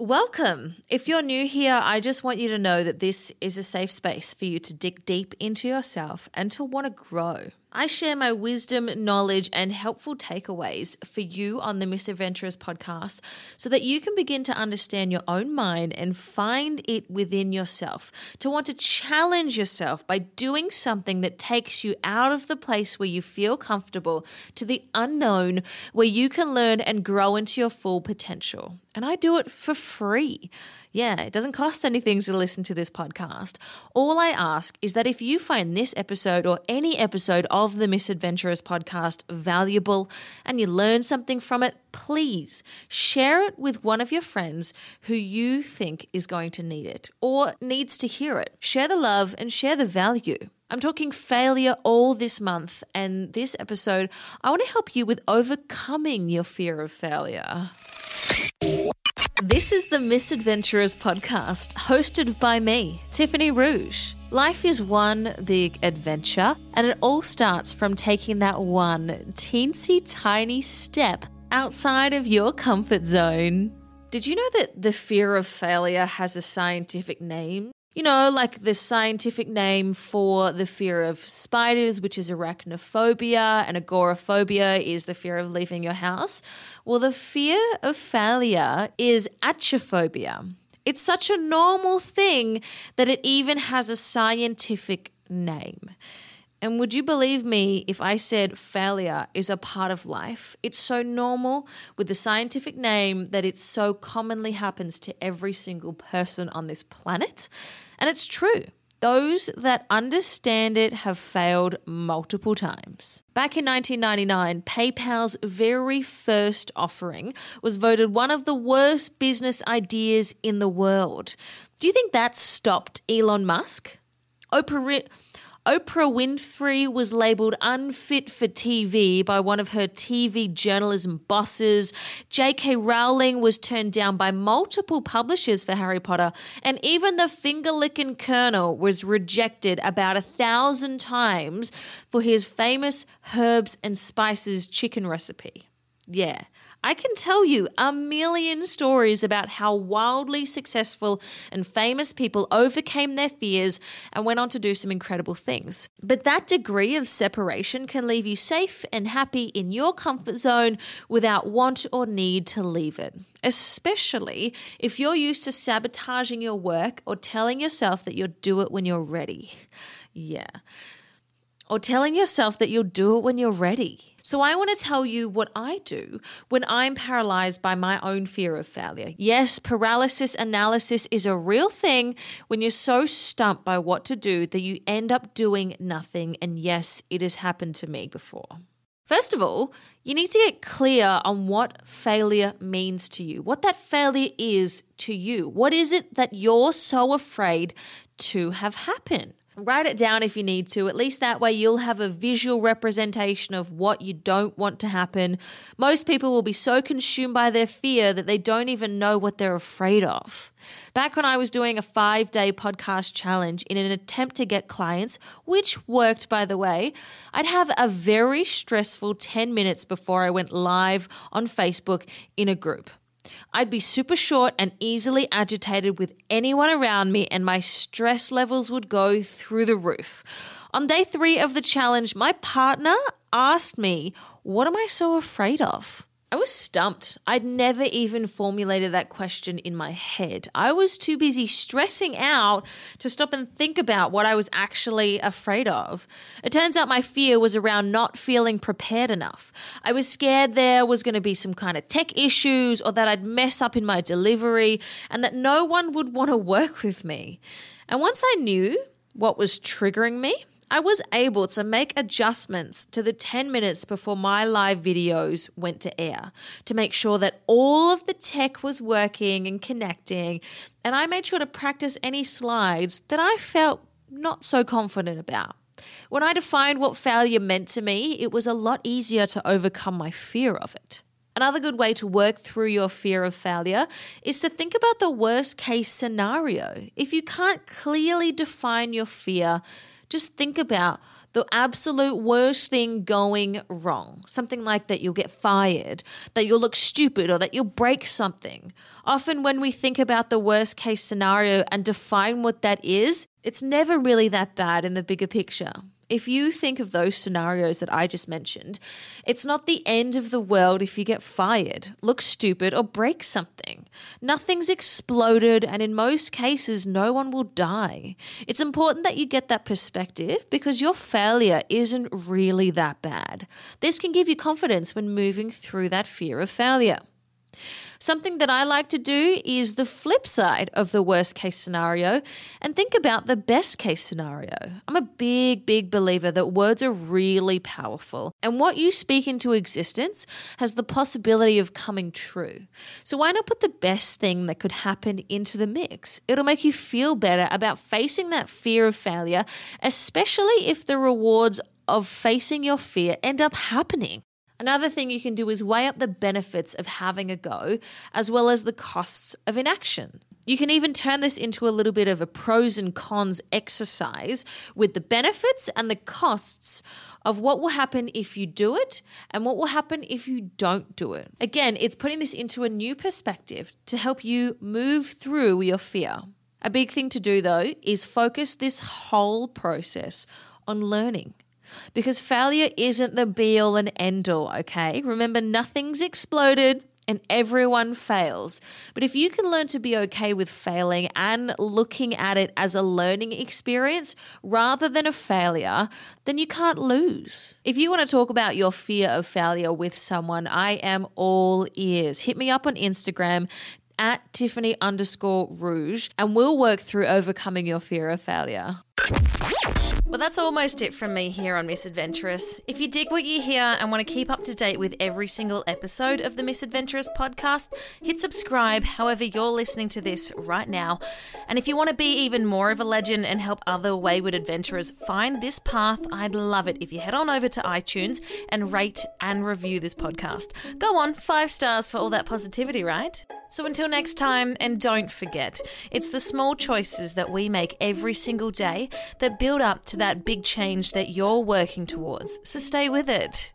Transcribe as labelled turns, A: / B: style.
A: Welcome. If you're new here, I just want you to know that this is a safe space for you to dig deep into yourself and to want to grow. I share my wisdom, knowledge, and helpful takeaways for you on the Misadventurers podcast so that you can begin to understand your own mind and find it within yourself. To want to challenge yourself by doing something that takes you out of the place where you feel comfortable to the unknown where you can learn and grow into your full potential. And I do it for free. Yeah, it doesn't cost anything to listen to this podcast. All I ask is that if you find this episode or any episode the Misadventurers podcast valuable and you learn something from it, please share it with one of your friends who you think is going to need it or needs to hear it. Share the love and share the value. I'm talking failure all this month, and this episode, I want to help you with overcoming your fear of failure. This is the Misadventurers podcast, hosted by me, Tiffany Rouge. Life is one big adventure, and it all starts from taking that one teensy tiny step outside of your comfort zone. Did you know that the fear of failure has a scientific name? You know, like the scientific name for the fear of spiders, which is arachnophobia, and agoraphobia is the fear of leaving your house. Well, the fear of failure is atychiphobia. It's such a normal thing that it even has a scientific name. And would you believe me if I said failure is a part of life? It's so normal with the scientific name that it so commonly happens to every single person on this planet. And it's true. Those that understand it have failed multiple times. Back in 1999, PayPal's very first offering was voted one of the worst business ideas in the world. Do you think that stopped Elon Musk? Oprah. Oprah Winfrey was labeled unfit for TV by one of her TV journalism bosses. J.K. Rowling was turned down by multiple publishers for Harry Potter. And even the finger licking Colonel was rejected about a thousand times for his famous herbs and spices chicken recipe. Yeah. I can tell you a million stories about how wildly successful and famous people overcame their fears and went on to do some incredible things. But that degree of separation can leave you safe and happy in your comfort zone without want or need to leave it. Especially if you're used to sabotaging your work or telling yourself that you'll do it when you're ready. Yeah. Or telling yourself that you'll do it when you're ready. So, I want to tell you what I do when I'm paralyzed by my own fear of failure. Yes, paralysis analysis is a real thing when you're so stumped by what to do that you end up doing nothing. And yes, it has happened to me before. First of all, you need to get clear on what failure means to you, what that failure is to you. What is it that you're so afraid to have happen? Write it down if you need to. At least that way you'll have a visual representation of what you don't want to happen. Most people will be so consumed by their fear that they don't even know what they're afraid of. Back when I was doing a five day podcast challenge in an attempt to get clients, which worked by the way, I'd have a very stressful 10 minutes before I went live on Facebook in a group. I'd be super short and easily agitated with anyone around me, and my stress levels would go through the roof. On day three of the challenge, my partner asked me, What am I so afraid of? I was stumped. I'd never even formulated that question in my head. I was too busy stressing out to stop and think about what I was actually afraid of. It turns out my fear was around not feeling prepared enough. I was scared there was going to be some kind of tech issues or that I'd mess up in my delivery and that no one would want to work with me. And once I knew what was triggering me, I was able to make adjustments to the 10 minutes before my live videos went to air to make sure that all of the tech was working and connecting. And I made sure to practice any slides that I felt not so confident about. When I defined what failure meant to me, it was a lot easier to overcome my fear of it. Another good way to work through your fear of failure is to think about the worst case scenario. If you can't clearly define your fear, just think about the absolute worst thing going wrong. Something like that you'll get fired, that you'll look stupid, or that you'll break something. Often, when we think about the worst case scenario and define what that is, it's never really that bad in the bigger picture if you think of those scenarios that I just mentioned, it's not the end of the world if you get fired, look stupid, or break something. Nothing's exploded, and in most cases, no one will die. It's important that you get that perspective because your failure isn't really that bad. This can give you confidence when moving through that fear of failure. Something that I like to do is the flip side of the worst case scenario and think about the best case scenario. I'm a big, big believer that words are really powerful, and what you speak into existence has the possibility of coming true. So, why not put the best thing that could happen into the mix? It'll make you feel better about facing that fear of failure, especially if the rewards of facing your fear end up happening. Another thing you can do is weigh up the benefits of having a go as well as the costs of inaction. You can even turn this into a little bit of a pros and cons exercise with the benefits and the costs of what will happen if you do it and what will happen if you don't do it. Again, it's putting this into a new perspective to help you move through your fear. A big thing to do though is focus this whole process on learning because failure isn't the be all and end all, okay? Remember, nothing's exploded and everyone fails. But if you can learn to be okay with failing and looking at it as a learning experience rather than a failure, then you can't lose. If you want to talk about your fear of failure with someone, I am all ears. Hit me up on Instagram at Tiffany underscore rouge and we'll work through overcoming your fear of failure. Well, that's almost it from me here on Misadventurers. If you dig what you hear and want to keep up to date with every single episode of the Misadventurers podcast, hit subscribe however you're listening to this right now. And if you want to be even more of a legend and help other wayward adventurers find this path, I'd love it if you head on over to iTunes and rate and review this podcast. Go on, five stars for all that positivity, right? So until next time, and don't forget, it's the small choices that we make every single day that build up to that big change that you're working towards. So stay with it.